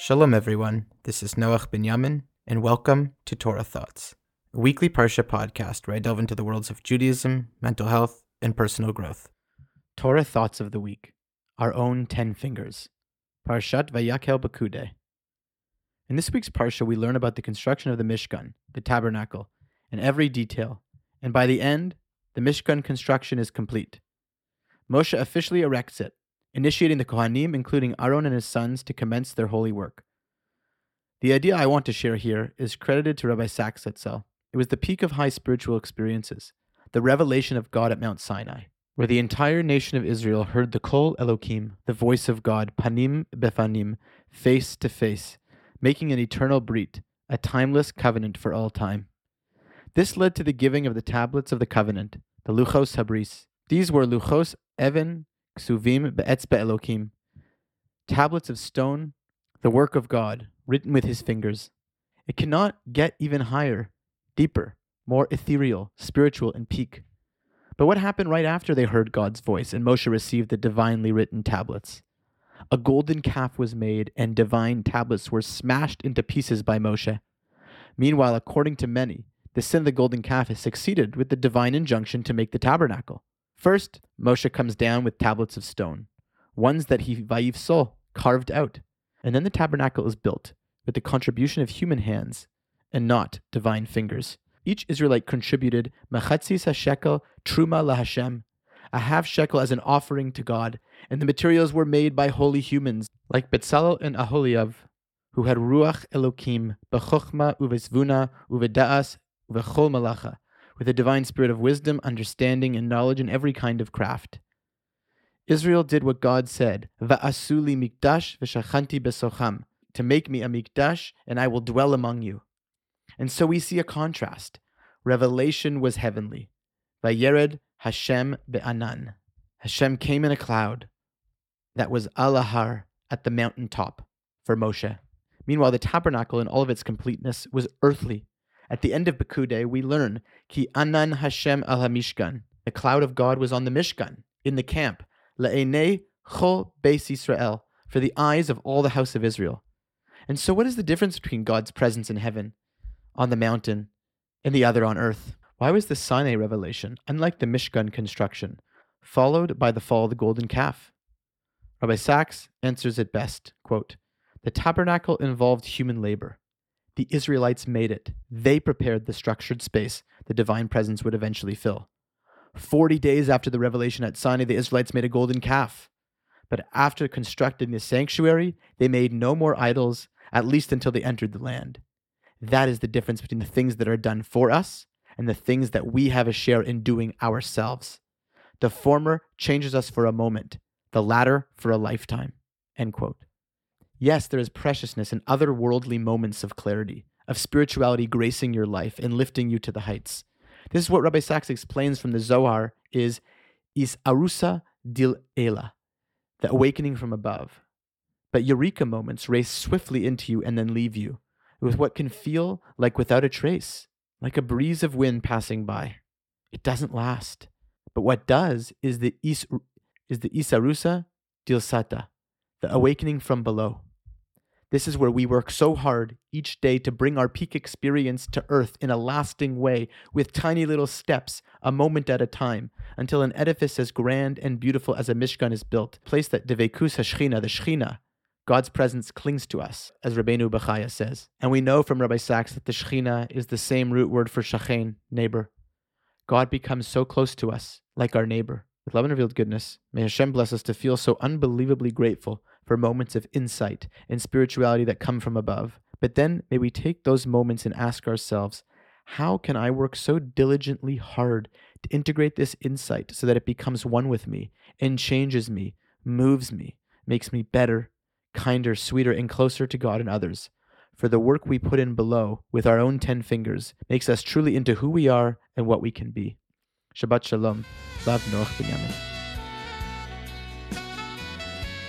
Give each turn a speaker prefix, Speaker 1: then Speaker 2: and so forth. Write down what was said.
Speaker 1: Shalom, everyone. This is Noach Binyamin, and welcome to Torah Thoughts, a weekly Parsha podcast where I delve into the worlds of Judaism, mental health, and personal growth. Torah Thoughts of the Week, our own Ten Fingers, Parshat Vayakhel Pekudei. In this week's Parsha, we learn about the construction of the Mishkan, the tabernacle, in every detail, and by the end, the Mishkan construction is complete. Moshe officially erects it, initiating the Kohanim, including Aaron and his sons, to commence their holy work. The idea I want to share here is credited to Rabbi Sacks Etzel. It was the peak of high spiritual experiences, the revelation of God at Mount Sinai, where the entire nation of Israel heard the Kol Elokim, the voice of God, panim befanim, face to face, making an eternal brit, a timeless covenant for all time. This led to the giving of the tablets of the covenant, the Luchos Habris. These were Luchos Evan Ksuvim Be'etzbe Elokim, tablets of stone, the work of God, written with his fingers. It cannot get even higher, deeper, more ethereal, spiritual, and peak. But what happened right after they heard God's voice and Moshe received the divinely written tablets? A golden calf was made, and divine tablets were smashed into pieces by Moshe. Meanwhile, according to many, the sin of the golden calf has succeeded with the divine injunction to make the tabernacle. First, Moshe comes down with tablets of stone, ones that he vayivsol carved out, and then the tabernacle is built with the contribution of human hands and not divine fingers. Each Israelite contributed machatzis hashekel truma lahashem, a half shekel as an offering to God, and the materials were made by holy humans like Betzalel and Aholiav, who had ruach elokim b'chochma uvesvuna uvedaas uvechol malacha, with a divine spirit of wisdom, understanding, and knowledge in every kind of craft. Israel did what God said, Va'asuli mikdash v'shachanti besocham, to make me a mikdash, and I will dwell among you. And so we see a contrast. Revelation was heavenly. Vayered Hashem be'anan. Hashem came in a cloud that was alahar at the mountain top for Moshe. Meanwhile, the tabernacle in all of its completeness was earthly, at the end of Pekudei, we learn Ki Anan Hashem al Hamishkan. The cloud of God was on the Mishkan, in the camp. Le'enei Chol Beis Israel, for the eyes of all the house of Israel. And so, what is the difference between God's presence in heaven, on the mountain, and the other on earth? Why was the Sinai revelation, unlike the Mishkan construction, followed by the fall of the golden calf? Rabbi Sacks answers it best quote, The tabernacle involved human labor. The Israelites made it. They prepared the structured space the divine presence would eventually fill. Forty days after the revelation at Sinai, the Israelites made a golden calf. But after constructing the sanctuary, they made no more idols, at least until they entered the land. That is the difference between the things that are done for us and the things that we have a share in doing ourselves. The former changes us for a moment, the latter for a lifetime. End quote. Yes, there is preciousness in otherworldly moments of clarity, of spirituality gracing your life and lifting you to the heights. This is what Rabbi Sacks explains from the Zohar is is arusa dil ela, the awakening from above. But eureka moments race swiftly into you and then leave you, with what can feel like without a trace, like a breeze of wind passing by. It doesn't last. But what does is the is, is the isarusa dil sata, the awakening from below. This is where we work so hard each day to bring our peak experience to earth in a lasting way, with tiny little steps, a moment at a time, until an edifice as grand and beautiful as a Mishkan is built, place that Devekus Hashchina, the Shechina, God's presence clings to us, as Rabbeinu Bechaya says. And we know from Rabbi Sacks that the Shechina is the same root word for Shachain, neighbor. God becomes so close to us, like our neighbor. With love and revealed goodness, may Hashem bless us to feel so unbelievably grateful for moments of insight and spirituality that come from above. But then may we take those moments and ask ourselves, how can I work so diligently hard to integrate this insight so that it becomes one with me and changes me, moves me, makes me better, kinder, sweeter, and closer to God and others? For the work we put in below with our own ten fingers makes us truly into who we are and what we can be. Shabbat Shalom. Love Noach Binyamin.